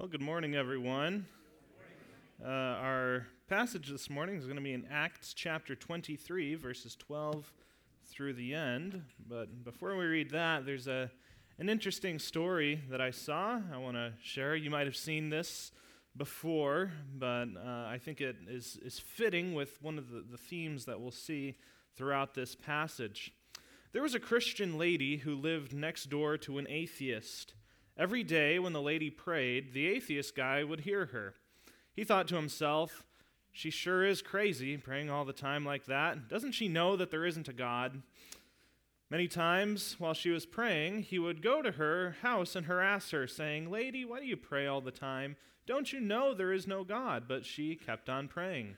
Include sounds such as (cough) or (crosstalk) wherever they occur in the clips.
Well, good morning, everyone. Uh, our passage this morning is going to be in Acts chapter 23, verses 12 through the end. But before we read that, there's a, an interesting story that I saw I want to share. You might have seen this before, but uh, I think it is, is fitting with one of the, the themes that we'll see throughout this passage. There was a Christian lady who lived next door to an atheist. Every day when the lady prayed, the atheist guy would hear her. He thought to himself, She sure is crazy, praying all the time like that. Doesn't she know that there isn't a God? Many times while she was praying, he would go to her house and harass her, saying, Lady, why do you pray all the time? Don't you know there is no God? But she kept on praying.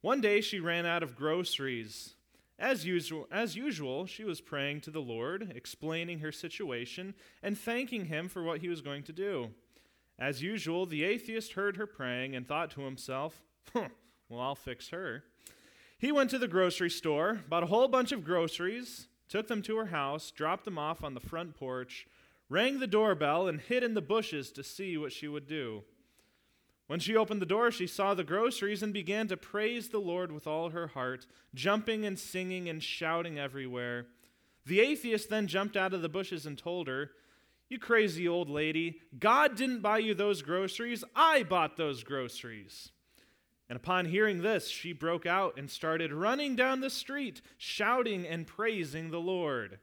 One day she ran out of groceries. As usual, as usual, she was praying to the Lord, explaining her situation, and thanking him for what he was going to do. As usual, the atheist heard her praying and thought to himself, huh, well, I'll fix her. He went to the grocery store, bought a whole bunch of groceries, took them to her house, dropped them off on the front porch, rang the doorbell, and hid in the bushes to see what she would do. When she opened the door, she saw the groceries and began to praise the Lord with all her heart, jumping and singing and shouting everywhere. The atheist then jumped out of the bushes and told her, You crazy old lady, God didn't buy you those groceries, I bought those groceries. And upon hearing this, she broke out and started running down the street, shouting and praising the Lord.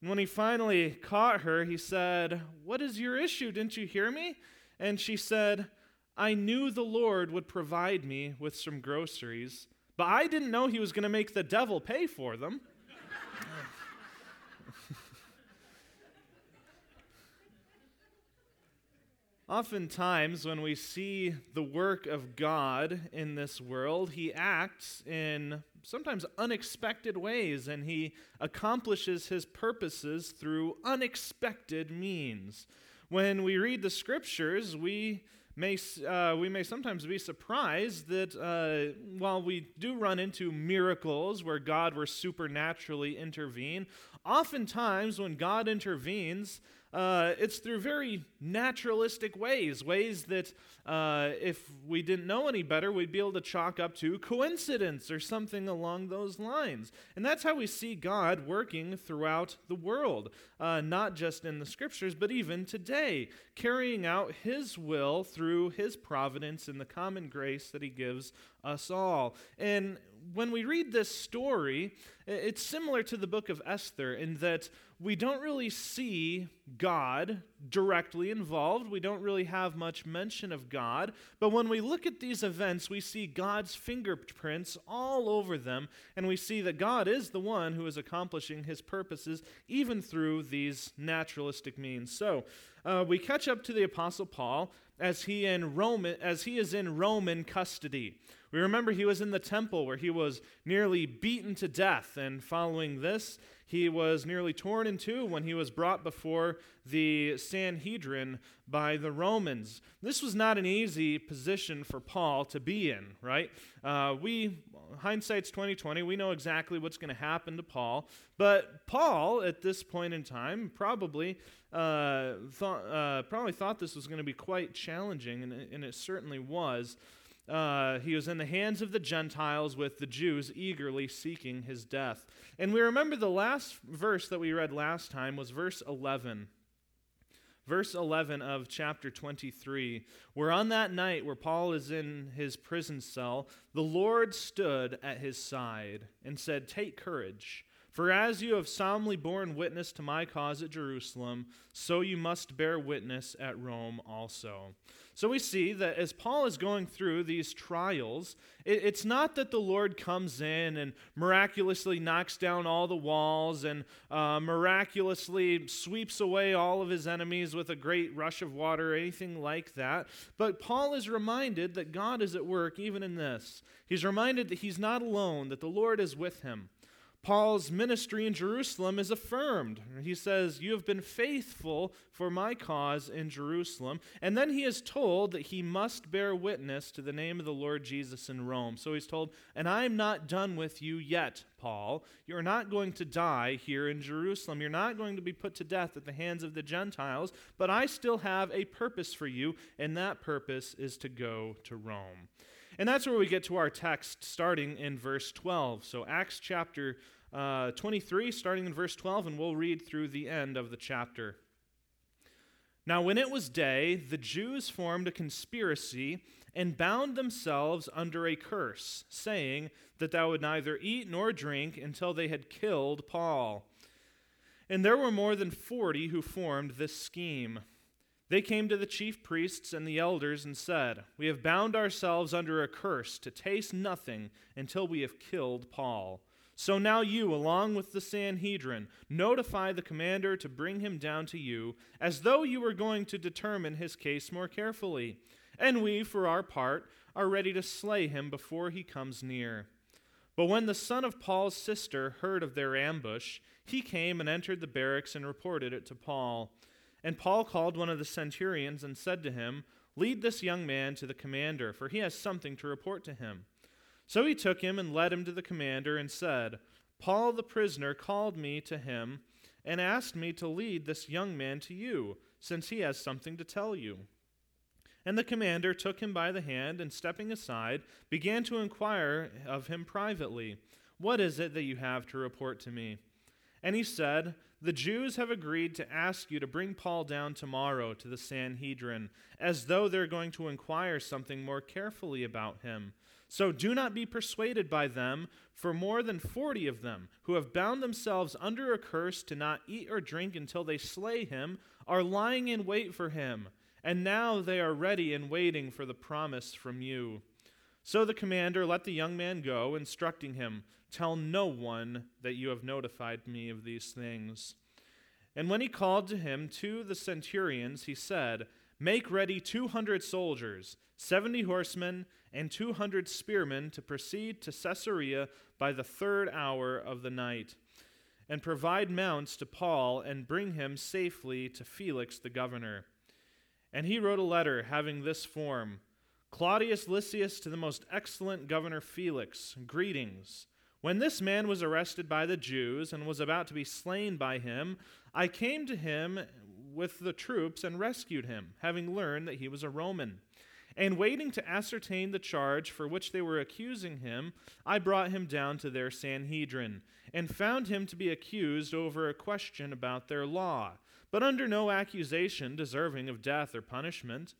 And when he finally caught her, he said, What is your issue? Didn't you hear me? And she said, I knew the Lord would provide me with some groceries, but I didn't know he was going to make the devil pay for them. (laughs) Oftentimes, when we see the work of God in this world, He acts in sometimes unexpected ways and He accomplishes His purposes through unexpected means. When we read the scriptures, we may, uh, we may sometimes be surprised that uh, while we do run into miracles where God will supernaturally intervene, oftentimes when God intervenes, uh, it's through very naturalistic ways, ways that uh, if we didn't know any better, we'd be able to chalk up to coincidence or something along those lines. And that's how we see God working throughout the world, uh, not just in the scriptures, but even today, carrying out His will through His providence and the common grace that He gives us all. And when we read this story, it's similar to the book of Esther in that we don't really see God directly involved. We don't really have much mention of God. But when we look at these events, we see God's fingerprints all over them, and we see that God is the one who is accomplishing his purposes even through these naturalistic means. So uh, we catch up to the Apostle Paul as he, in Roman, as he is in Roman custody. We remember he was in the temple where he was nearly beaten to death, and following this, he was nearly torn in two when he was brought before the Sanhedrin by the Romans. This was not an easy position for Paul to be in, right? Uh, we, hindsight's 2020, we know exactly what's going to happen to Paul, but Paul, at this point in time, probably uh, thought, uh, probably thought this was going to be quite challenging, and and it certainly was. Uh, he was in the hands of the Gentiles with the Jews eagerly seeking his death. And we remember the last verse that we read last time was verse 11. Verse 11 of chapter 23, where on that night where Paul is in his prison cell, the Lord stood at his side and said, Take courage. For as you have solemnly borne witness to my cause at Jerusalem, so you must bear witness at Rome also. So we see that as Paul is going through these trials, it's not that the Lord comes in and miraculously knocks down all the walls and uh, miraculously sweeps away all of his enemies with a great rush of water or anything like that. But Paul is reminded that God is at work even in this. He's reminded that he's not alone, that the Lord is with him. Paul's ministry in Jerusalem is affirmed. He says, You have been faithful for my cause in Jerusalem. And then he is told that he must bear witness to the name of the Lord Jesus in Rome. So he's told, And I'm not done with you yet, Paul. You're not going to die here in Jerusalem. You're not going to be put to death at the hands of the Gentiles, but I still have a purpose for you, and that purpose is to go to Rome. And that's where we get to our text starting in verse 12. So, Acts chapter uh, 23, starting in verse 12, and we'll read through the end of the chapter. Now, when it was day, the Jews formed a conspiracy and bound themselves under a curse, saying that thou would neither eat nor drink until they had killed Paul. And there were more than forty who formed this scheme. They came to the chief priests and the elders and said, We have bound ourselves under a curse to taste nothing until we have killed Paul. So now you, along with the Sanhedrin, notify the commander to bring him down to you, as though you were going to determine his case more carefully. And we, for our part, are ready to slay him before he comes near. But when the son of Paul's sister heard of their ambush, he came and entered the barracks and reported it to Paul. And Paul called one of the centurions and said to him, Lead this young man to the commander, for he has something to report to him. So he took him and led him to the commander and said, Paul the prisoner called me to him and asked me to lead this young man to you, since he has something to tell you. And the commander took him by the hand and, stepping aside, began to inquire of him privately, What is it that you have to report to me? And he said, the Jews have agreed to ask you to bring Paul down tomorrow to the Sanhedrin, as though they're going to inquire something more carefully about him. So do not be persuaded by them, for more than forty of them, who have bound themselves under a curse to not eat or drink until they slay him, are lying in wait for him, and now they are ready and waiting for the promise from you. So the commander let the young man go, instructing him, Tell no one that you have notified me of these things. And when he called to him two the centurions, he said, Make ready two hundred soldiers, seventy horsemen, and two hundred spearmen to proceed to Caesarea by the third hour of the night, and provide mounts to Paul, and bring him safely to Felix the governor. And he wrote a letter having this form Claudius Lysias to the most excellent governor Felix, greetings. When this man was arrested by the Jews and was about to be slain by him, I came to him with the troops and rescued him, having learned that he was a Roman. And waiting to ascertain the charge for which they were accusing him, I brought him down to their Sanhedrin, and found him to be accused over a question about their law, but under no accusation deserving of death or punishment.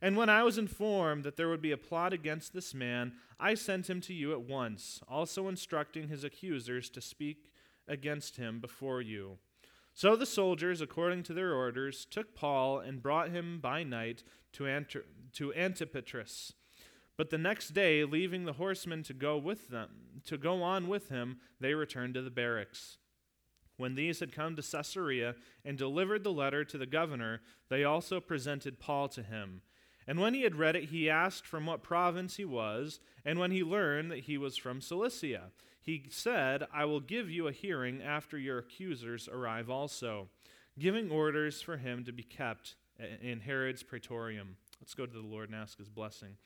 And when I was informed that there would be a plot against this man, I sent him to you at once, also instructing his accusers to speak against him before you. So the soldiers, according to their orders, took Paul and brought him by night to, to Antipatris. But the next day, leaving the horsemen to go with them, to go on with him, they returned to the barracks. When these had come to Caesarea and delivered the letter to the governor, they also presented Paul to him. And when he had read it, he asked from what province he was, and when he learned that he was from Cilicia, he said, I will give you a hearing after your accusers arrive also, giving orders for him to be kept in Herod's praetorium. Let's go to the Lord and ask his blessing.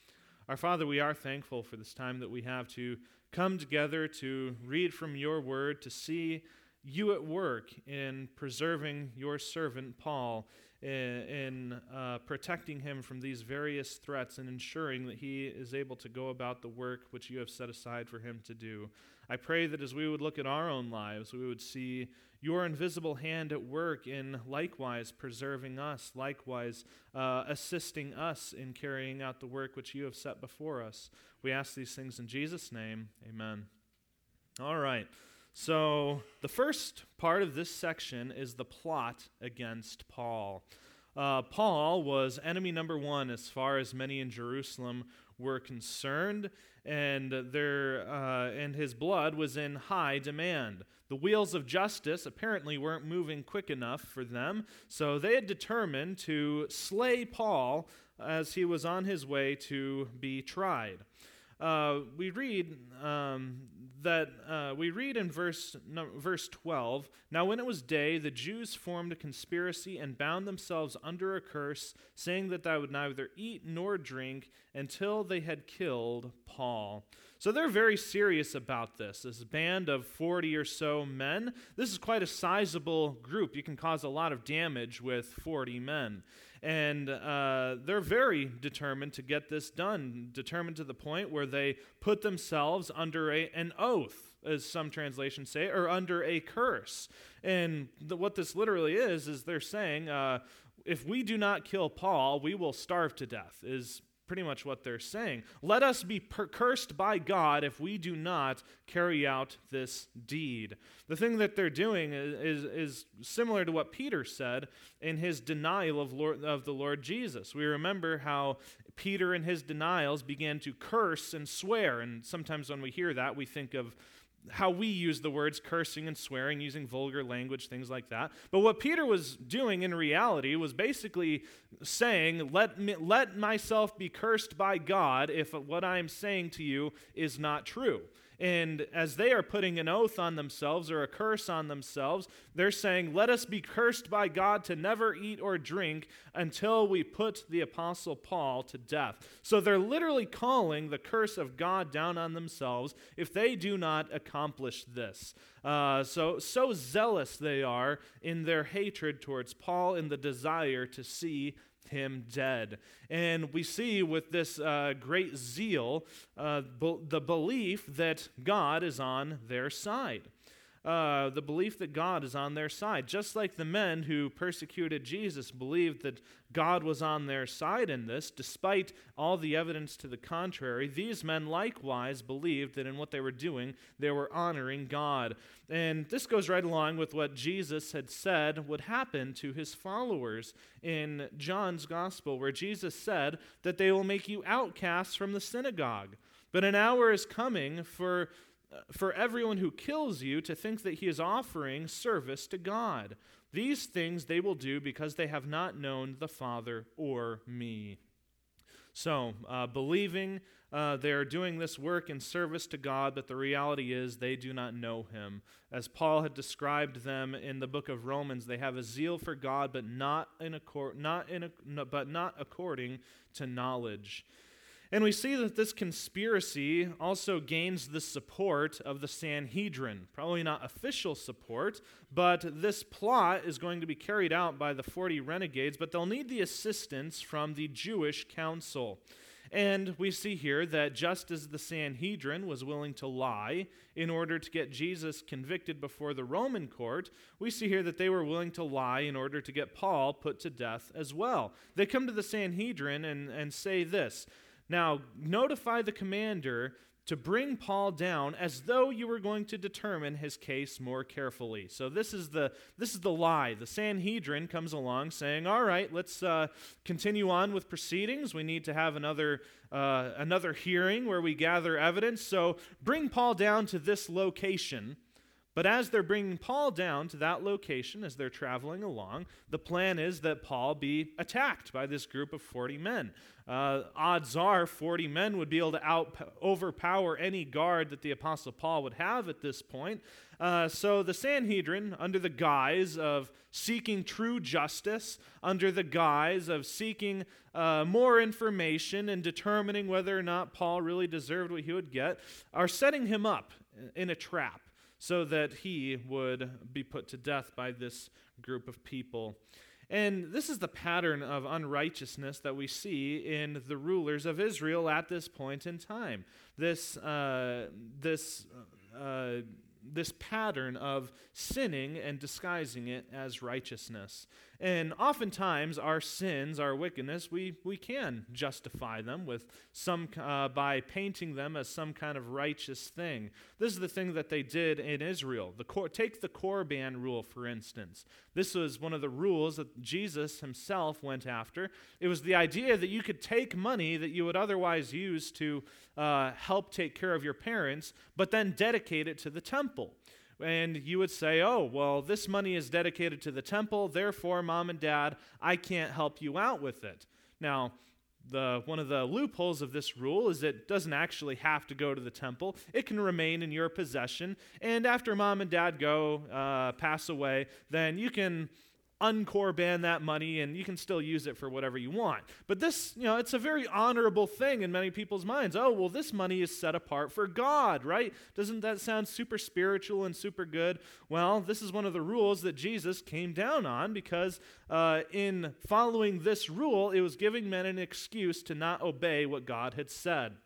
Our Father, we are thankful for this time that we have to come together to read from your word, to see you at work in preserving your servant Paul in, uh, protecting him from these various threats and ensuring that he is able to go about the work which you have set aside for him to do. I pray that as we would look at our own lives, we would see your invisible hand at work in likewise preserving us, likewise uh, assisting us in carrying out the work which you have set before us. We ask these things in Jesus' name. Amen. All right. So, the first part of this section is the plot against Paul. Uh, Paul was enemy number one as far as many in Jerusalem were concerned, and, their, uh, and his blood was in high demand. The wheels of justice apparently weren't moving quick enough for them, so they had determined to slay Paul as he was on his way to be tried. Uh, we read um, that uh, we read in verse, no, verse 12 Now, when it was day, the Jews formed a conspiracy and bound themselves under a curse, saying that they would neither eat nor drink until they had killed Paul. So they're very serious about this. This band of 40 or so men, this is quite a sizable group. You can cause a lot of damage with 40 men. And uh, they're very determined to get this done, determined to the point where they put themselves under a, an oath, as some translations say, or under a curse. And the, what this literally is, is they're saying, uh, if we do not kill Paul, we will starve to death, is pretty much what they're saying. Let us be per- cursed by God if we do not carry out this deed. The thing that they're doing is, is, is similar to what Peter said in his denial of, Lord, of the Lord Jesus. We remember how Peter, in his denials, began to curse and swear. And sometimes when we hear that, we think of how we use the words cursing and swearing, using vulgar language, things like that. But what Peter was doing in reality was basically saying, let, me, let myself be cursed by God if what I'm saying to you is not true. And as they are putting an oath on themselves or a curse on themselves, they're saying, Let us be cursed by God to never eat or drink until we put the Apostle Paul to death. So they're literally calling the curse of God down on themselves if they do not accomplish this. Uh, so, so zealous they are in their hatred towards Paul and the desire to see him dead. And we see with this uh, great zeal uh, be- the belief that God is on their side uh, the belief that God is on their side. Just like the men who persecuted Jesus believed that God was on their side in this, despite all the evidence to the contrary, these men likewise believed that in what they were doing, they were honoring God. And this goes right along with what Jesus had said would happen to his followers in John's gospel, where Jesus said that they will make you outcasts from the synagogue. But an hour is coming for for everyone who kills you to think that he is offering service to God. These things they will do because they have not known the Father or me. So, uh, believing uh, they are doing this work in service to God, but the reality is they do not know Him. As Paul had described them in the book of Romans, they have a zeal for God, but not in accord, not in a, but not according to knowledge. And we see that this conspiracy also gains the support of the Sanhedrin. Probably not official support, but this plot is going to be carried out by the 40 renegades, but they'll need the assistance from the Jewish council. And we see here that just as the Sanhedrin was willing to lie in order to get Jesus convicted before the Roman court, we see here that they were willing to lie in order to get Paul put to death as well. They come to the Sanhedrin and, and say this now, notify the commander to bring Paul down as though you were going to determine his case more carefully. So this is the this is the lie. The Sanhedrin comes along saying, "All right, let's uh, continue on with proceedings. We need to have another uh, another hearing where we gather evidence. So bring Paul down to this location." But as they're bringing Paul down to that location, as they're traveling along, the plan is that Paul be attacked by this group of 40 men. Uh, odds are 40 men would be able to out, overpower any guard that the Apostle Paul would have at this point. Uh, so the Sanhedrin, under the guise of seeking true justice, under the guise of seeking uh, more information and determining whether or not Paul really deserved what he would get, are setting him up in a trap so that he would be put to death by this group of people. And this is the pattern of unrighteousness that we see in the rulers of Israel at this point in time. This, uh, this, uh, this pattern of sinning and disguising it as righteousness. And oftentimes, our sins, our wickedness, we, we can justify them with some, uh, by painting them as some kind of righteous thing. This is the thing that they did in Israel. The cor- take the Korban rule, for instance. This was one of the rules that Jesus himself went after. It was the idea that you could take money that you would otherwise use to uh, help take care of your parents, but then dedicate it to the temple and you would say, oh, well, this money is dedicated to the temple, therefore, mom and dad, I can't help you out with it. Now, the, one of the loopholes of this rule is it doesn't actually have to go to the temple. It can remain in your possession. And after mom and dad go, uh, pass away, then you can unkorban that money and you can still use it for whatever you want. But this, you know, it's a very honorable thing in many people's minds. Oh, well, this money is set apart for God, right? Doesn't that sound super spiritual and super good? Well, this is one of the rules that Jesus came down on because uh, in following this rule, it was giving men an excuse to not obey what God had said.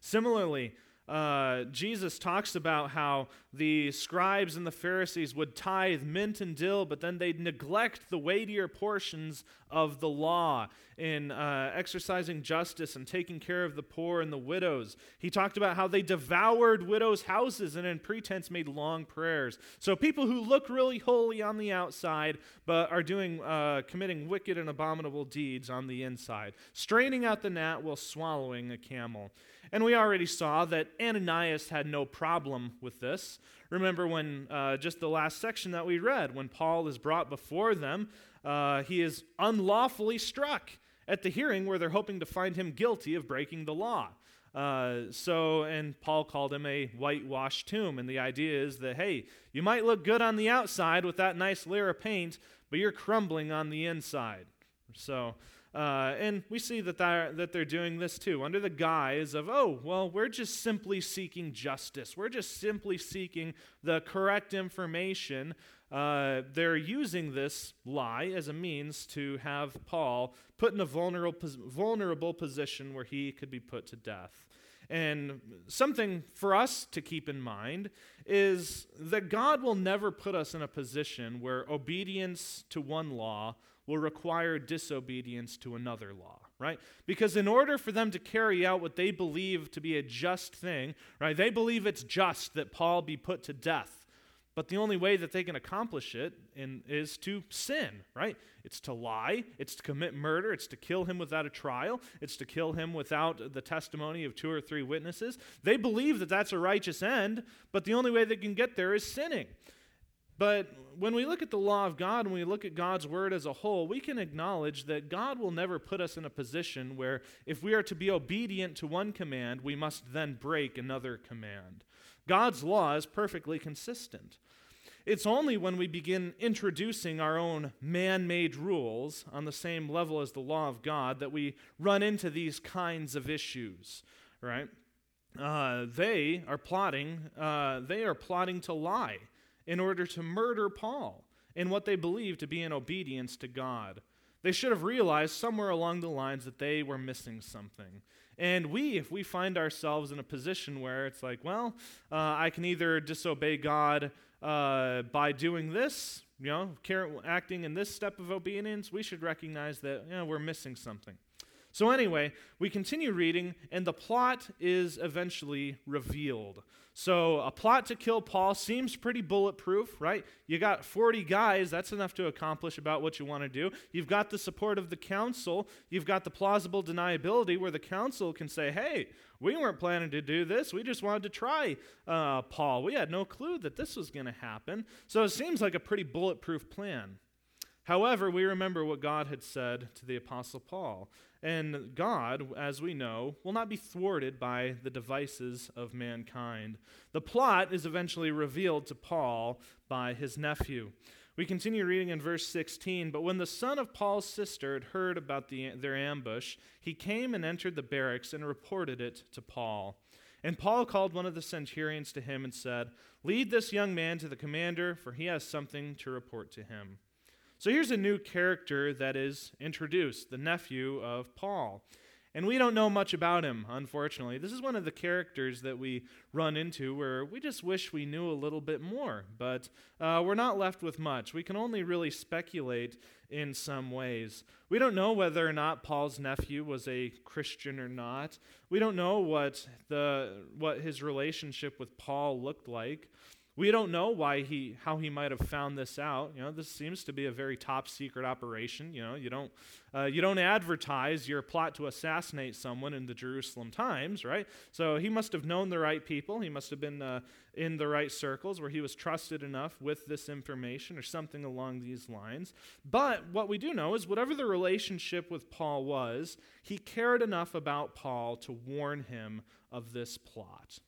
Similarly, uh, Jesus talks about how the scribes and the Pharisees would tithe mint and dill, but then they'd neglect the weightier portions of the law in uh, exercising justice and taking care of the poor and the widows. He talked about how they devoured widows' houses and in pretense made long prayers. So people who look really holy on the outside, but are doing, uh, committing wicked and abominable deeds on the inside, straining out the gnat while swallowing a camel. And we already saw that Ananias had no problem with this. Remember when uh, just the last section that we read, when Paul is brought before them, uh, he is unlawfully struck at the hearing where they're hoping to find him guilty of breaking the law. Uh, so, and Paul called him a whitewashed tomb. And the idea is that, hey, you might look good on the outside with that nice layer of paint, but you're crumbling on the inside. So, uh, and we see that they're, that they're doing this too, under the guise of, oh, well, we're just simply seeking justice. We're just simply seeking the correct information. Uh, they're using this lie as a means to have Paul put in a vulnerable, vulnerable position where he could be put to death. And something for us to keep in mind is that God will never put us in a position where obedience to one law will require disobedience to another law, right? Because in order for them to carry out what they believe to be a just thing, right, they believe it's just that Paul be put to death. But the only way that they can accomplish it in, is to sin, right? It's to lie, it's to commit murder, it's to kill him without a trial, it's to kill him without the testimony of two or three witnesses. They believe that that's a righteous end, but the only way they can get there is sinning. But when we look at the law of God and we look at God's word as a whole, we can acknowledge that God will never put us in a position where if we are to be obedient to one command, we must then break another command. God's law is perfectly consistent. It's only when we begin introducing our own man made rules on the same level as the law of God that we run into these kinds of issues, right? Uh, they are plotting, uh, they are plotting to lie in order to murder Paul in what they believed to be in obedience to God. They should have realized somewhere along the lines that they were missing something. And we, if we find ourselves in a position where it's like, well, uh, I can either disobey God uh, by doing this, you know, acting in this step of obedience, we should recognize that you know, we're missing something. So, anyway, we continue reading, and the plot is eventually revealed. So, a plot to kill Paul seems pretty bulletproof, right? You got 40 guys, that's enough to accomplish about what you want to do. You've got the support of the council, you've got the plausible deniability where the council can say, hey, we weren't planning to do this, we just wanted to try uh, Paul. We had no clue that this was going to happen. So, it seems like a pretty bulletproof plan. However, we remember what God had said to the Apostle Paul. And God, as we know, will not be thwarted by the devices of mankind. The plot is eventually revealed to Paul by his nephew. We continue reading in verse 16. But when the son of Paul's sister had heard about the, their ambush, he came and entered the barracks and reported it to Paul. And Paul called one of the centurions to him and said, Lead this young man to the commander, for he has something to report to him. So here's a new character that is introduced, the nephew of Paul. And we don't know much about him, unfortunately. This is one of the characters that we run into where we just wish we knew a little bit more, but uh, we're not left with much. We can only really speculate in some ways. We don't know whether or not Paul's nephew was a Christian or not. We don't know what, the, what his relationship with Paul looked like. We don't know why he, how he might have found this out. You know, this seems to be a very top secret operation. You know, you don't, uh, you don't advertise your plot to assassinate someone in the Jerusalem Times, right? So he must have known the right people. He must have been uh, in the right circles where he was trusted enough with this information or something along these lines. But what we do know is whatever the relationship with Paul was, he cared enough about Paul to warn him of this plot.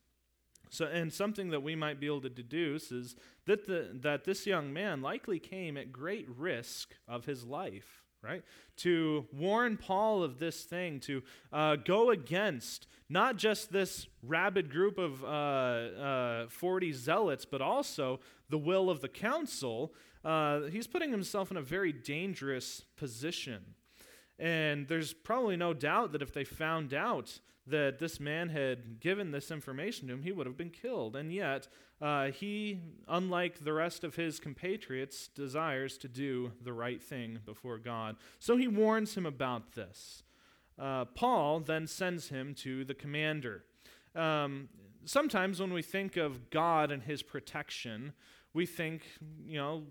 So, and something that we might be able to deduce is that, the, that this young man likely came at great risk of his life, right? To warn Paul of this thing, to uh, go against not just this rabid group of uh, uh, 40 zealots, but also the will of the council. Uh, he's putting himself in a very dangerous position. And there's probably no doubt that if they found out that this man had given this information to him, he would have been killed. And yet, uh, he, unlike the rest of his compatriots, desires to do the right thing before God. So he warns him about this. Uh, Paul then sends him to the commander. Um, sometimes when we think of God and his protection, we think, you know,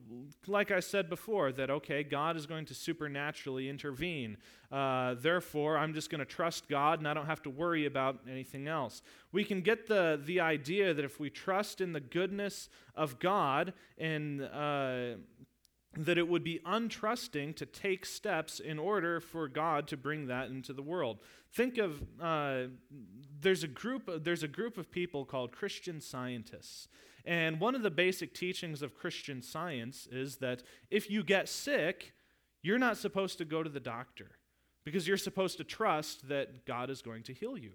like I said before, that, okay, God is going to supernaturally intervene. Uh, therefore, I'm just going to trust God and I don't have to worry about anything else. We can get the, the idea that if we trust in the goodness of God and uh, that it would be untrusting to take steps in order for God to bring that into the world. Think of uh, there's a group there's a group of people called Christian scientists, and one of the basic teachings of Christian science is that if you get sick, you're not supposed to go to the doctor because you're supposed to trust that God is going to heal you.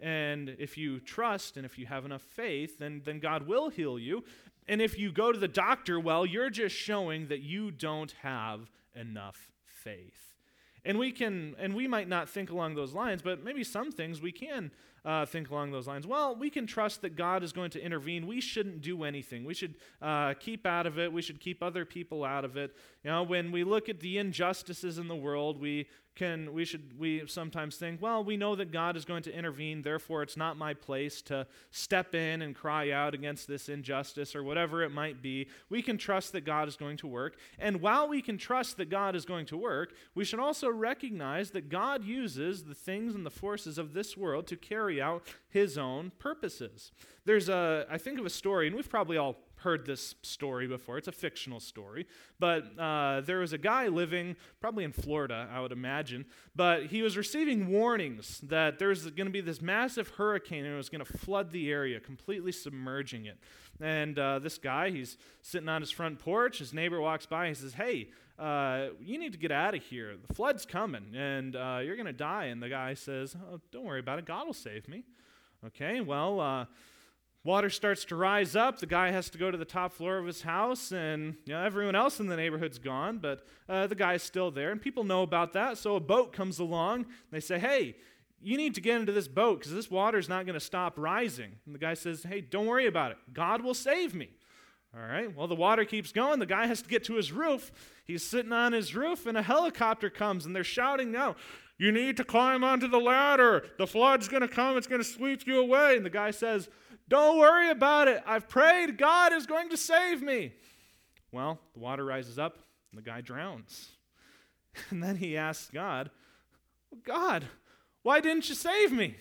And if you trust and if you have enough faith, then, then God will heal you. And if you go to the doctor, well, you're just showing that you don't have enough faith. And we can, and we might not think along those lines, but maybe some things we can uh, think along those lines. Well, we can trust that God is going to intervene. We shouldn't do anything. We should uh, keep out of it. We should keep other people out of it. You know, when we look at the injustices in the world, we can we should we sometimes think well we know that god is going to intervene therefore it's not my place to step in and cry out against this injustice or whatever it might be. We can trust that god is going to work. And while we can trust that god is going to work we should also recognize that god uses the things and the forces of this world to carry out his own purposes. There's a i think of a story and we've probably all heard this story before. It's a fictional story. But uh, there was a guy living, probably in Florida, I would imagine, but he was receiving warnings that there's going to be this massive hurricane and it was going to flood the area, completely submerging it. And uh, this guy, he's sitting on his front porch. His neighbor walks by and he says, Hey, uh, you need to get out of here. The flood's coming and uh, you're going to die. And the guy says, oh, Don't worry about it. God will save me. Okay, well, uh, Water starts to rise up. The guy has to go to the top floor of his house, and you know, everyone else in the neighborhood's gone, but uh, the guy's still there, and people know about that. So a boat comes along. They say, Hey, you need to get into this boat because this water's not going to stop rising. And the guy says, Hey, don't worry about it. God will save me. All right, well, the water keeps going. The guy has to get to his roof. He's sitting on his roof, and a helicopter comes, and they're shouting now, You need to climb onto the ladder. The flood's going to come, it's going to sweep you away. And the guy says, don't worry about it. I've prayed. God is going to save me. Well, the water rises up and the guy drowns. (laughs) And then he asks God, God, why didn't you save me?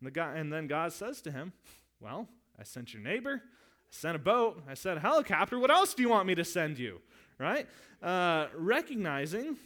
And, the guy, and then God says to him, Well, I sent your neighbor, I sent a boat, I sent a helicopter. What else do you want me to send you? Right? Uh, recognizing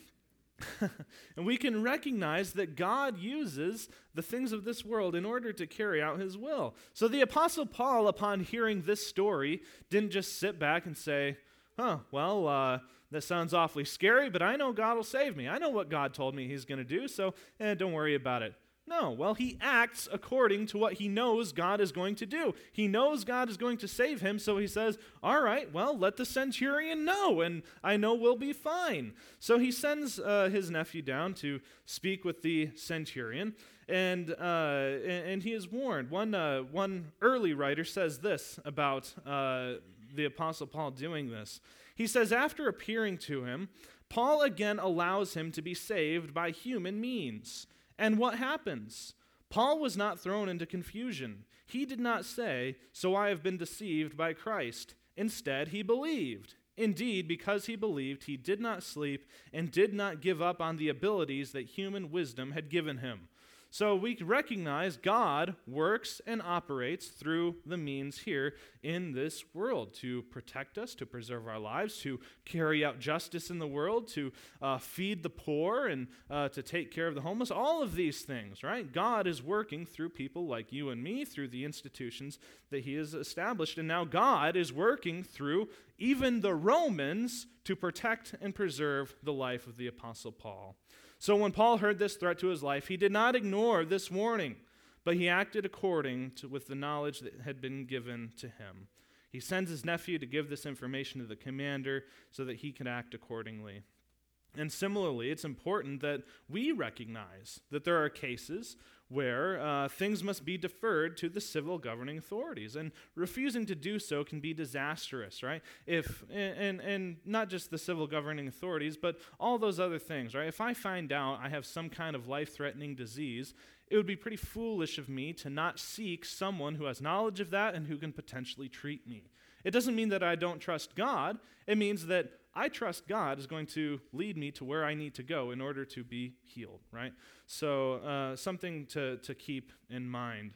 (laughs) and we can recognize that God uses the things of this world in order to carry out his will. So the Apostle Paul, upon hearing this story, didn't just sit back and say, huh, well, uh, that sounds awfully scary, but I know God will save me. I know what God told me he's going to do, so eh, don't worry about it. No, well, he acts according to what he knows God is going to do. He knows God is going to save him, so he says, All right, well, let the centurion know, and I know we'll be fine. So he sends uh, his nephew down to speak with the centurion, and, uh, and, he is warned. One, uh, one early writer says this about uh, the Apostle Paul doing this. He says, After appearing to him, Paul again allows him to be saved by human means. And what happens? Paul was not thrown into confusion. he did not say, So I have been deceived by Christ. Instead, he believed. Indeed, because he believed, he did not sleep and did not give up on the abilities that human wisdom had given him. So we recognize God works and operates through the means here in this world to protect us, to preserve our lives, to carry out justice in the world, to uh, feed the poor, and uh, to take care of the homeless. All of these things, right? God is working through people like you and me, through the institutions that He has established. And now God is working through even the Romans to protect and preserve the life of the Apostle Paul. So when Paul heard this threat to his life, he did not ignore this warning, but he acted according to with the knowledge that had been given to him. He sends his nephew to give this information to the commander so that he can act accordingly. And similarly, it's important that we recognize that there are cases where uh, things must be deferred to the civil governing authorities. And refusing to do so can be disastrous, right? If, and, and not just the civil governing authorities, but all those other things, right? If I find out I have some kind of life threatening disease, it would be pretty foolish of me to not seek someone who has knowledge of that and who can potentially treat me. It doesn't mean that I don't trust God. It means that I trust God is going to lead me to where I need to go in order to be healed, right? So, uh, something to, to keep in mind.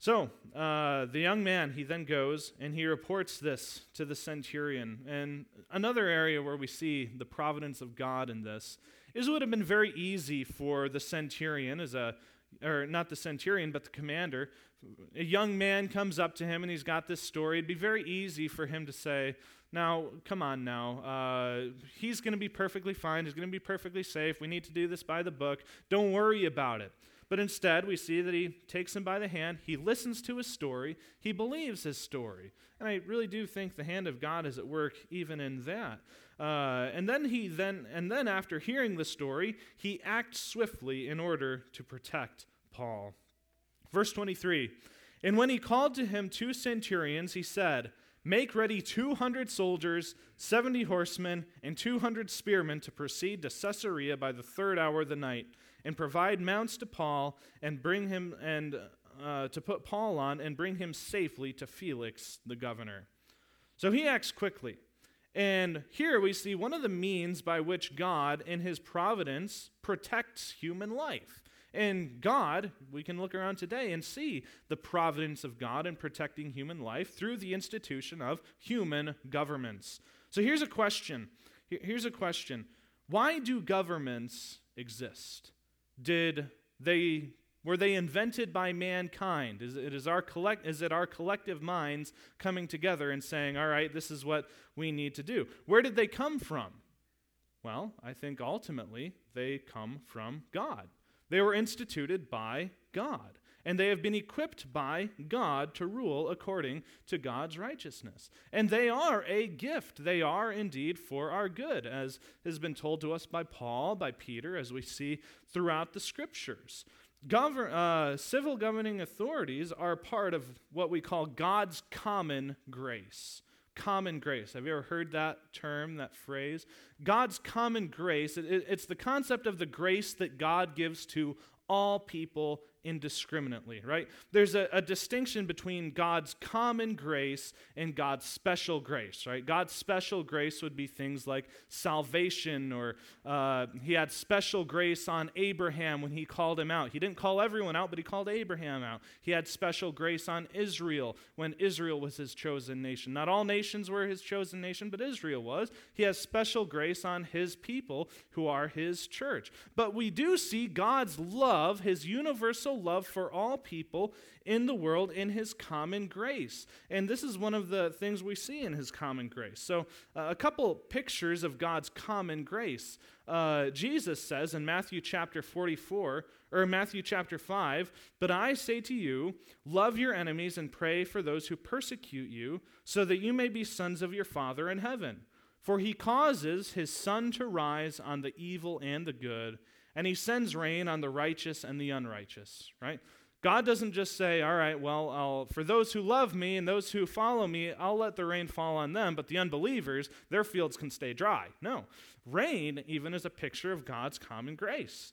So, uh, the young man, he then goes and he reports this to the centurion. And another area where we see the providence of God in this is it would have been very easy for the centurion, as a, or not the centurion, but the commander. A young man comes up to him and he's got this story. It'd be very easy for him to say, now, come on now. Uh, he's going to be perfectly fine. He's going to be perfectly safe. We need to do this by the book. Don't worry about it. But instead, we see that he takes him by the hand. He listens to his story. He believes his story. And I really do think the hand of God is at work even in that. Uh, and then he then and then after hearing the story, he acts swiftly in order to protect Paul. Verse 23. And when he called to him two centurions, he said, Make ready 200 soldiers, 70 horsemen, and 200 spearmen to proceed to Caesarea by the third hour of the night, and provide mounts to Paul and bring him and uh, to put Paul on and bring him safely to Felix the governor. So he acts quickly. And here we see one of the means by which God, in his providence, protects human life. And God, we can look around today and see the providence of God in protecting human life through the institution of human governments. So here's a question. Here's a question. Why do governments exist? Did they were they invented by mankind? Is it, is, our collect, is it our collective minds coming together and saying, all right, this is what we need to do? Where did they come from? Well, I think ultimately they come from God. They were instituted by God, and they have been equipped by God to rule according to God's righteousness. And they are a gift. They are indeed for our good, as has been told to us by Paul, by Peter, as we see throughout the scriptures. Govern, uh, civil governing authorities are part of what we call God's common grace common grace. Have you ever heard that term, that phrase? God's common grace, it, it's the concept of the grace that God gives to all people indiscriminately, right? There's a, a, distinction between God's common grace and God's special grace, right? God's special grace would be things like salvation, or uh, he had special grace on Abraham when he called him out. He didn't call everyone out, but he called Abraham out. He had special grace on Israel when Israel was his chosen nation. Not all nations were his chosen nation, but Israel was. He has special grace on his people who are his church. But we do see God's love, his universal love for all people in the world in his common grace. And this is one of the things we see in his common grace. So, uh, a couple pictures of God's common grace. Uh, Jesus says in Matthew chapter 44, or Matthew chapter 5, But I say to you, love your enemies and pray for those who persecute you, so that you may be sons of your Father in heaven. For he causes his sun to rise on the evil and the good and he sends rain on the righteous and the unrighteous, right? God doesn't just say, all right, well, I'll, for those who love me and those who follow me, I'll let the rain fall on them, but the unbelievers, their fields can stay dry. No. Rain, even, is a picture of God's common grace.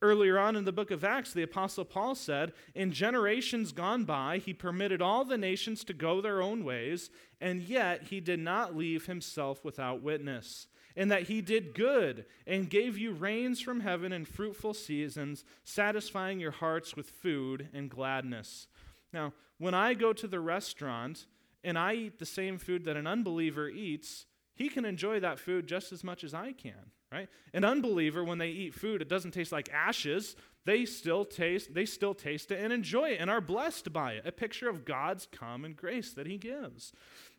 Earlier on in the book of Acts, the Apostle Paul said, In generations gone by, he permitted all the nations to go their own ways, and yet he did not leave himself without witness, in that he did good and gave you rains from heaven and fruitful seasons, satisfying your hearts with food and gladness. Now, when I go to the restaurant and I eat the same food that an unbeliever eats, he can enjoy that food just as much as I can right? An unbeliever, when they eat food, it doesn't taste like ashes. They still taste, they still taste it and enjoy it and are blessed by it. A picture of God's common grace that He gives.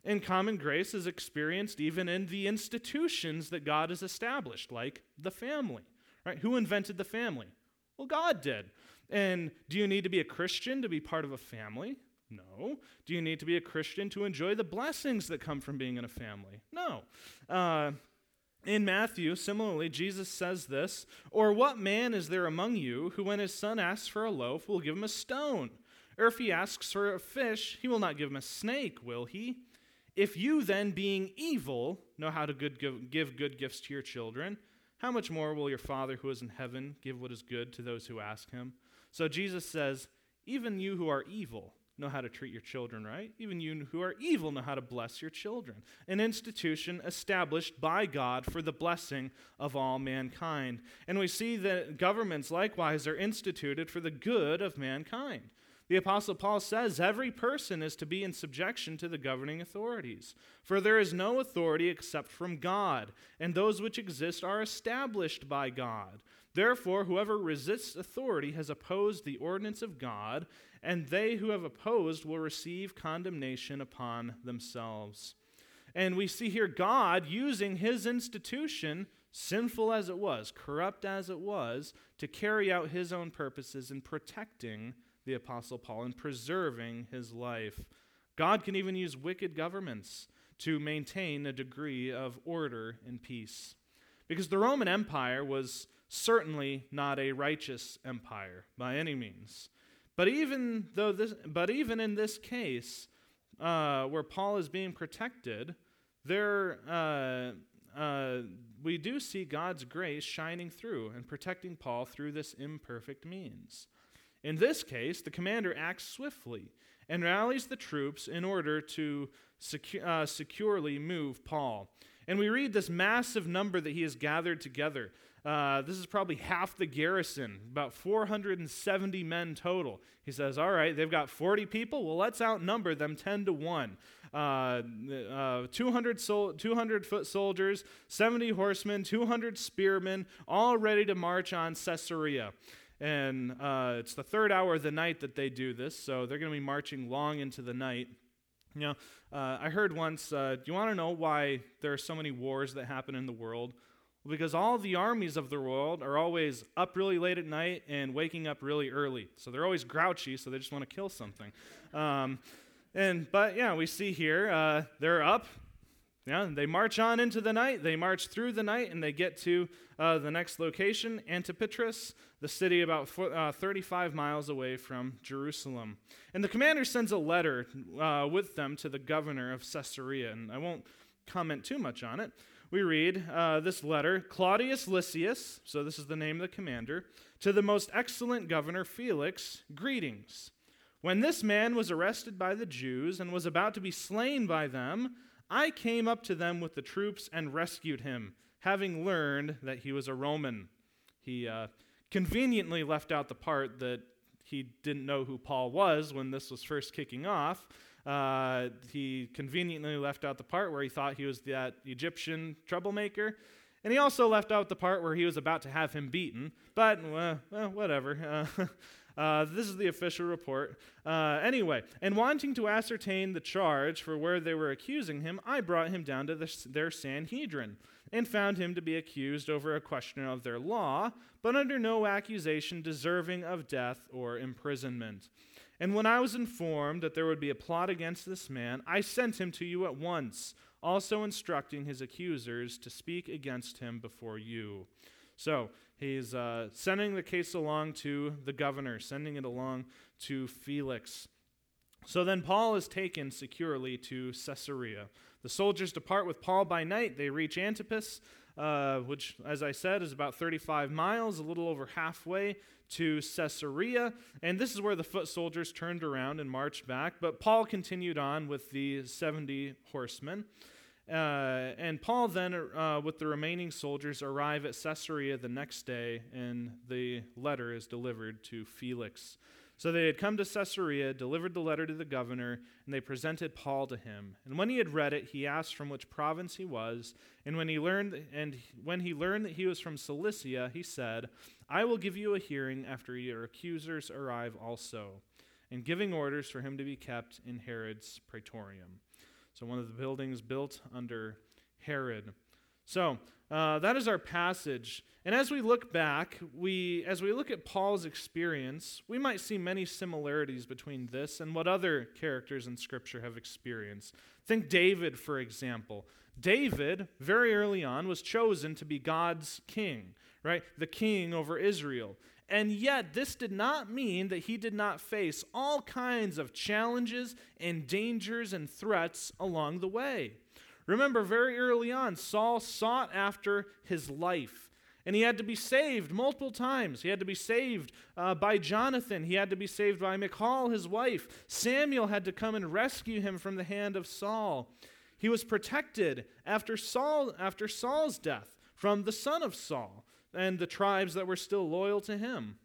And common grace is experienced even in the institutions that God has established, like the family. Right? Who invented the family? Well, God did. And do you need to be a Christian to be part of a family? No. Do you need to be a Christian to enjoy the blessings that come from being in a family? No. Uh, in Matthew, similarly, Jesus says this Or what man is there among you who, when his son asks for a loaf, will give him a stone? Or if he asks for a fish, he will not give him a snake, will he? If you then, being evil, know how to good, give good gifts to your children, how much more will your Father who is in heaven give what is good to those who ask him? So Jesus says, Even you who are evil, know how to treat your children right. Even you who are evil know how to bless your children. An institution established by God for the blessing of all mankind. And we see that governments likewise are instituted for the good of mankind. The Apostle Paul says every person is to be in subjection to the governing authorities. For there is no authority except from God, and those which exist are established by God. Therefore, whoever resists authority has opposed the ordinance of God, and they who have opposed will receive condemnation upon themselves. And we see here God using his institution, sinful as it was, corrupt as it was, to carry out his own purposes in protecting the Apostle Paul and preserving his life. God can even use wicked governments to maintain a degree of order and peace. Because the Roman Empire was certainly not a righteous empire by any means. But even though this, but even in this case, uh, where Paul is being protected, there uh, uh, we do see God's grace shining through and protecting Paul through this imperfect means. In this case, the commander acts swiftly and rallies the troops in order to secu- uh, securely move Paul. And we read this massive number that he has gathered together. Uh, this is probably half the garrison, about 470 men total. He says, All right, they've got 40 people. Well, let's outnumber them 10 to 1. Uh, uh, 200, sol- 200 foot soldiers, 70 horsemen, 200 spearmen, all ready to march on Caesarea. And uh, it's the third hour of the night that they do this, so they're going to be marching long into the night. You know, uh, I heard once, uh, do you want to know why there are so many wars that happen in the world? Because all the armies of the world are always up really late at night and waking up really early. So they're always grouchy, so they just want to kill something. Um, and but yeah, we see here uh, they're up. Yeah, they march on into the night. They march through the night, and they get to uh, the next location, Antipatris, the city about uh, 35 miles away from Jerusalem. And the commander sends a letter uh, with them to the governor of Caesarea, and I won't comment too much on it we read uh, this letter Claudius Lysias, so this is the name of the commander, to the most excellent governor Felix, greetings. When this man was arrested by the Jews and was about to be slain by them, I came up to them with the troops and rescued him, having learned that he was a Roman. He uh, conveniently left out the part that he didn't know who Paul was when this was first kicking off. Uh, he conveniently left out the part where he thought he was that Egyptian troublemaker. And he also left out the part where he was about to have him beaten. But, well, whatever. (laughs) Uh, uh, this is the official report. Uh, anyway, and wanting to ascertain the charge for where they were accusing him, I brought him down to the, their Sanhedrin and found him to be accused over a question of their law, but under no accusation deserving of death or imprisonment. And when I was informed that there would be a plot against this man, I sent him to you at once, also instructing his accusers to speak against him before you. So he's uh, sending the case along to the governor, sending it along to Felix. So then Paul is taken securely to Caesarea. The soldiers depart with Paul by night. They reach Antipas, uh, which, as I said, is about 35 miles, a little over halfway to Caesarea. And this is where the foot soldiers turned around and marched back. But Paul continued on with the 70 horsemen. Uh, and Paul then, uh, with the remaining soldiers, arrive at Caesarea the next day, and the letter is delivered to Felix. So they had come to Caesarea, delivered the letter to the governor, and they presented Paul to him. And when he had read it, he asked from which province he was. And when he learned, and when he learned that he was from Cilicia, he said, "I will give you a hearing after your accusers arrive also," and giving orders for him to be kept in Herod's praetorium. So one of the buildings built under Herod. So uh, that is our passage. And as we look back, we, as we look at Paul's experience, we might see many similarities between this and what other characters in Scripture have experienced. Think David, for example. David, very early on, was chosen to be God's king, right? The king over Israel. And yet, this did not mean that he did not face all kinds of challenges and dangers and threats along the way. Remember, very early on, Saul sought after his life. And he had to be saved multiple times. He had to be saved uh, by Jonathan. He had to be saved by Michal, his wife. Samuel had to come and rescue him from the hand of Saul. He was protected after, Saul, after Saul's death from the son of Saul and the tribes that were still loyal to him.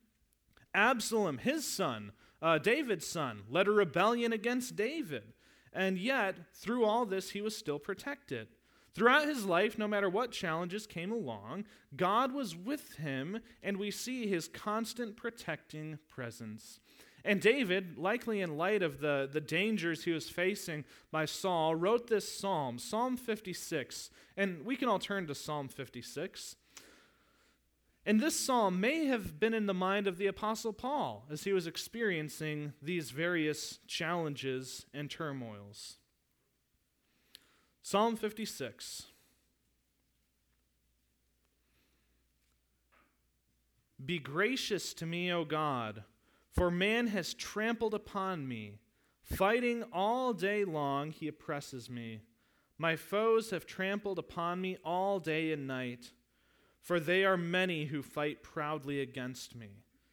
Absalom, his son, uh, David's son, led a rebellion against David. And yet, through all this, he was still protected. Throughout his life, no matter what challenges came along, God was with him, and we see his constant protecting presence. And David, likely in light of the, the dangers he was facing by Saul, wrote this psalm, Psalm 56. And we can all turn to Psalm 56. And this psalm may have been in the mind of the Apostle Paul as he was experiencing these various challenges and turmoils. Psalm 56. Be gracious to me, O God, for man has trampled upon me. Fighting all day long, he oppresses me. My foes have trampled upon me all day and night for they are many who fight proudly against me.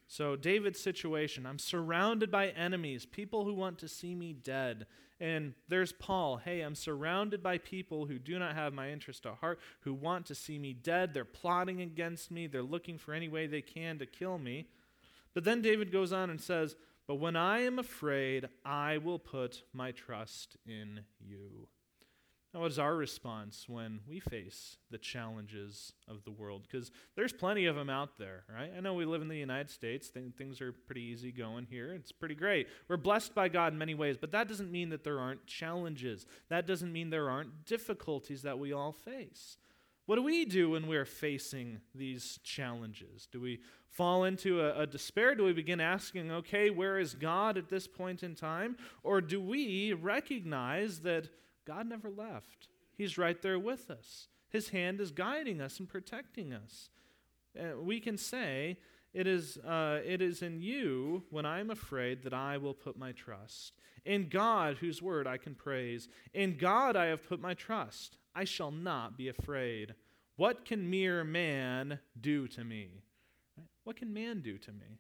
So, David's situation I'm surrounded by enemies, people who want to see me dead. And there's Paul. Hey, I'm surrounded by people who do not have my interest at heart, who want to see me dead. They're plotting against me, they're looking for any way they can to kill me. But then David goes on and says, But when I am afraid, I will put my trust in you. Now, what is our response when we face the challenges of the world? Because there's plenty of them out there, right? I know we live in the United States. Th- things are pretty easy going here. It's pretty great. We're blessed by God in many ways, but that doesn't mean that there aren't challenges. That doesn't mean there aren't difficulties that we all face. What do we do when we're facing these challenges? Do we fall into a, a, despair? Do we begin asking, okay, where is God at this point in time? Or do we recognize that God never left. He's right there with us. His hand is guiding us and protecting us. Uh, we can say, it is, uh, it is in you, when I am afraid, that I will put my trust. In God, whose word I can praise. In God I have put my trust. I shall not be afraid. What can mere man do to me? Right? What can man do to me?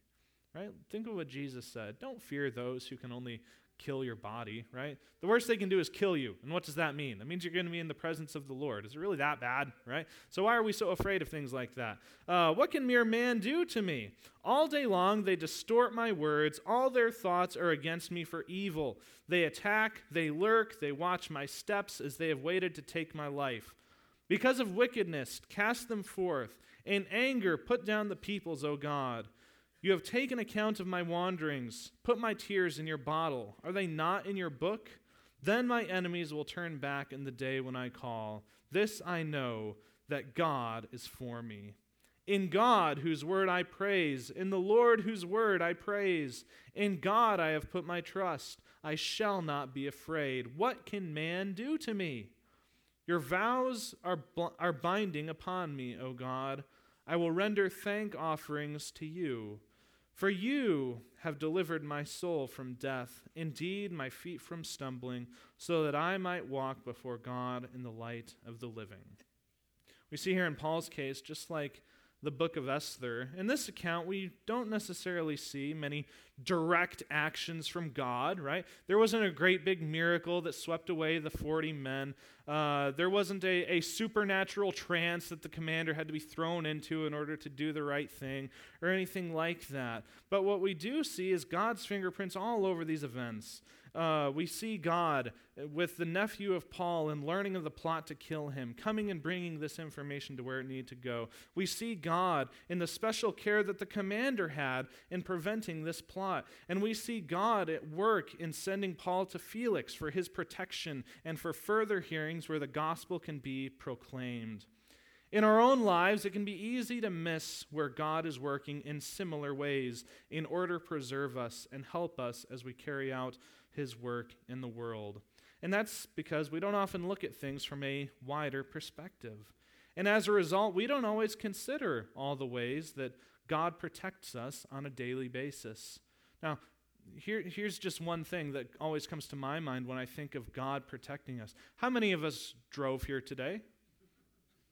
Right? Think of what Jesus said. Don't fear those who can only kill your body, right? The worst they can do is kill you. And what does that mean? That means you're going to be in the presence of the Lord. Is it really that bad, right? So why are we so afraid of things like that? Uh, what can mere man do to me? All day long they distort my words. All their thoughts are against me for evil. They attack, they lurk, they watch my steps as they have waited to take my life. Because of wickedness, cast them forth. In anger, put down the peoples, O God. You have taken account of my wanderings. Put my tears in your bottle. Are they not in your book? Then my enemies will turn back in the day when I call. This I know, that God is for me. In God, whose word I praise, in the Lord, whose word I praise, in God I have put my trust. I shall not be afraid. What can man do to me? Your vows are, are binding upon me, O God. I will render thank offerings to you. For you have delivered my soul from death, indeed, my feet from stumbling, so that I might walk before God in the light of the living. We see here in Paul's case, just like the book of Esther. In this account, we don't necessarily see many direct actions from God, right? There wasn't a great big miracle that swept away the 40 men. Uh, there wasn't a, a supernatural trance that the commander had to be thrown into in order to do the right thing or anything like that. But what we do see is God's fingerprints all over these events. Uh, we see God with the nephew of Paul and learning of the plot to kill him, coming and bringing this information to where it needed to go. We see God in the special care that the commander had in preventing this plot. And we see God at work in sending Paul to Felix for his protection and for further hearings where the gospel can be proclaimed. In our own lives, it can be easy to miss where God is working in similar ways in order to preserve us and help us as we carry out his work in the world. And that's because we don't often look at things from a wider perspective. And as a result, we don't always consider all the ways that God protects us on a daily basis. Now, here, here's just one thing that always comes to my mind when I think of God protecting us. How many of us drove here today?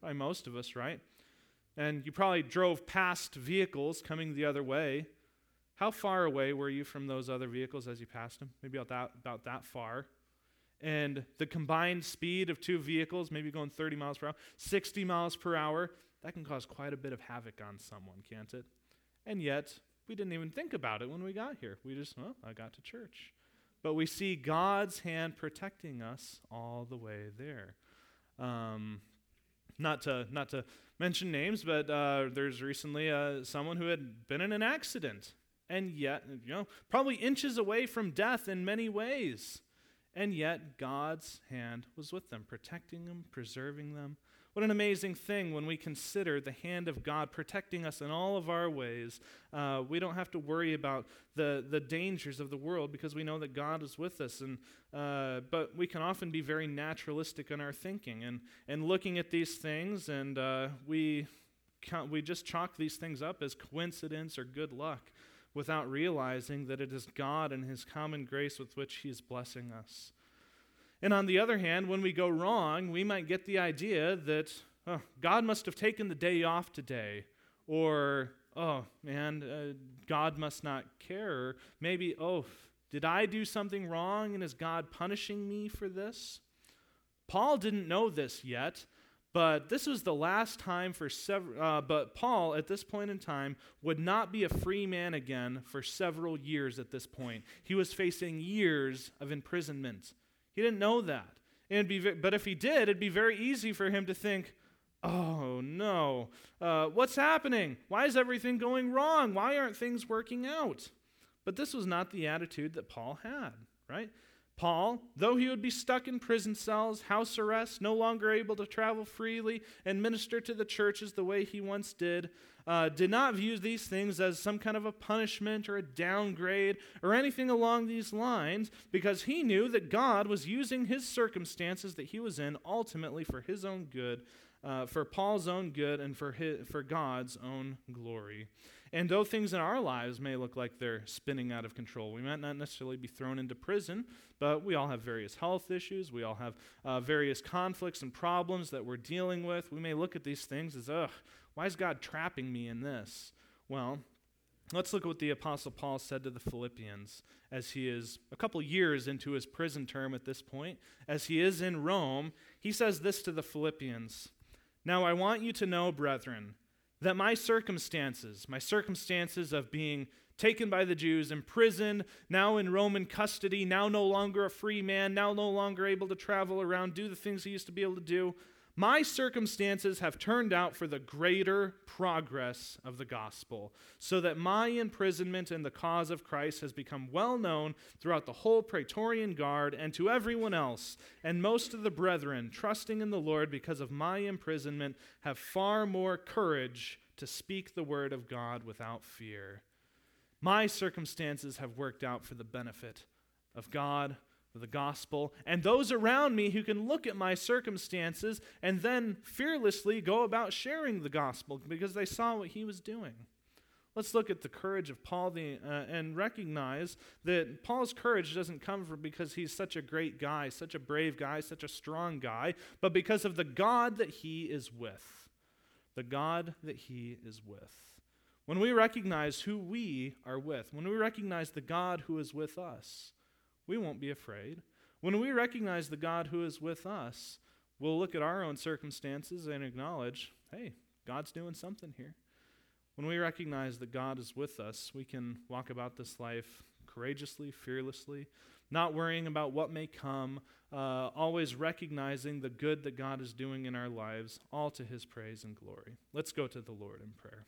By most of us, right? And you probably drove past vehicles coming the other way. How far away were you from those other vehicles as you passed them? Maybe about that, about that far. And the combined speed of two vehicles, maybe going 30 miles per hour, 60 miles per hour, that can cause quite a bit of havoc on someone, can't it? And yet, we didn't even think about it when we got here. We just, well, I got to church. But we see God's hand protecting us all the way there. Um, not to not to mention names, but uh, there's recently uh, someone who had been in an accident and yet, you know, probably inches away from death in many ways. And yet, God's hand was with them, protecting them, preserving them. What an amazing thing when we consider the hand of God protecting us in all of our ways. Uh, we don't have to worry about the, the dangers of the world because we know that God is with us. And, uh, but we can often be very naturalistic in our thinking and, and looking at these things, and uh, we, we just chalk these things up as coincidence or good luck without realizing that it is God and His common grace with which He is blessing us. And on the other hand, when we go wrong, we might get the idea that oh, God must have taken the day off today, or oh man, uh, God must not care. maybe, oh, did I do something wrong and is God punishing me for this? Paul didn't know this yet, but this was the last time for several, uh, but Paul at this point in time would not be a free man again for several years at this point. He was facing years of imprisonment. He didn't know that. And be, but if he did, it'd be very easy for him to think, oh no, uh, what's happening? Why is everything going wrong? Why aren't things working out? But this was not the attitude that Paul had, right? Paul, though he would be stuck in prison cells, house arrest, no longer able to travel freely and minister to the churches the way he once did, uh, did not view these things as some kind of a punishment or a downgrade or anything along these lines because he knew that God was using his circumstances that he was in ultimately for his own good, uh, for Paul's own good, and for, his, for God's own glory. And though things in our lives may look like they're spinning out of control, we might not necessarily be thrown into prison, but we all have various health issues. We all have uh, various conflicts and problems that we're dealing with. We may look at these things as, ugh, why is God trapping me in this? Well, let's look at what the Apostle Paul said to the Philippians as he is a couple years into his prison term at this point. As he is in Rome, he says this to the Philippians Now I want you to know, brethren, that my circumstances, my circumstances of being taken by the Jews, imprisoned, now in Roman custody, now no longer a free man, now no longer able to travel around, do the things he used to be able to do, my circumstances have turned out for the greater progress of the gospel, so that my imprisonment in the cause of Christ has become well known throughout the whole Praetorian Guard and to everyone else. And most of the brethren, trusting in the Lord because of my imprisonment, have far more courage to speak the word of God without fear. My circumstances have worked out for the benefit of God the gospel, and those around me who can look at my circumstances and then fearlessly go about sharing the gospel because they saw what he was doing. Let's look at the courage of Paul the, uh, and recognize that Paul's courage doesn't come from because he's such a great guy, such a brave guy, such a strong guy, but because of the God that he is with. The God that he is with. When we recognize who we are with, when we recognize the God who is with us, we won't be afraid. When we recognize the God who is with us, we'll look at our own circumstances and acknowledge, hey, God's doing something here. When we recognize that God is with us, we can walk about this life courageously, fearlessly, not worrying about what may come, uh, always recognizing the good that God is doing in our lives, all to his praise and glory. Let's go to the Lord in prayer.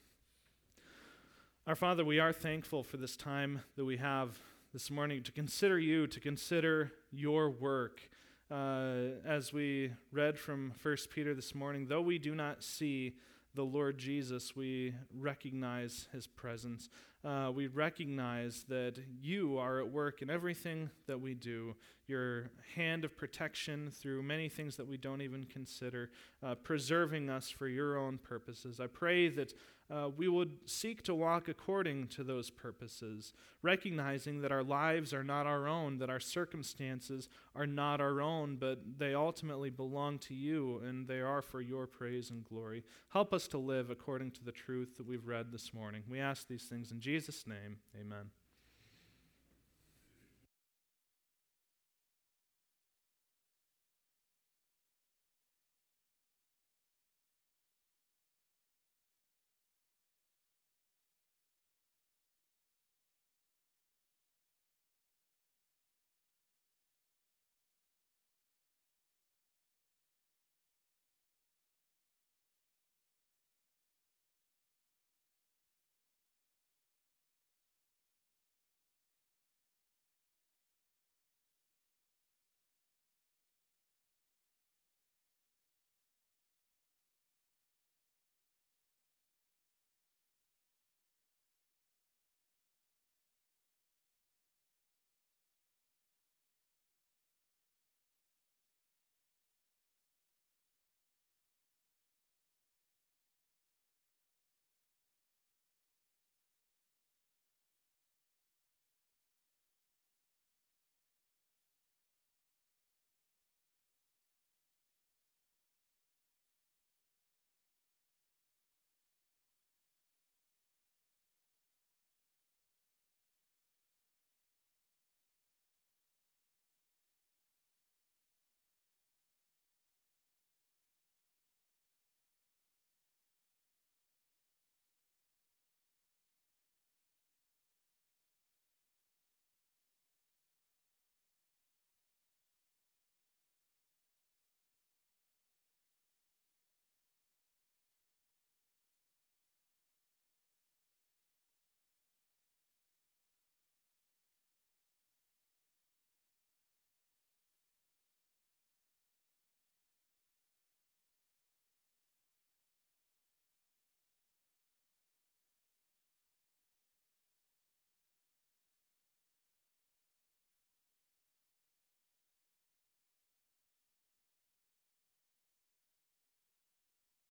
Our Father, we are thankful for this time that we have this morning to consider you, to consider your work. Uh, as we read from 1 Peter this morning, though we do not see the Lord Jesus, we recognize his presence. Uh, we recognize that you are at work in everything that we do. Your hand of protection through many things that we don't even consider, uh, preserving us for your own purposes. I pray that uh, we would seek to walk according to those purposes, recognizing that our lives are not our own, that our circumstances are not our own, but they ultimately belong to you and they are for your praise and glory. Help us to live according to the truth that we've read this morning. We ask these things in Jesus' name. Amen.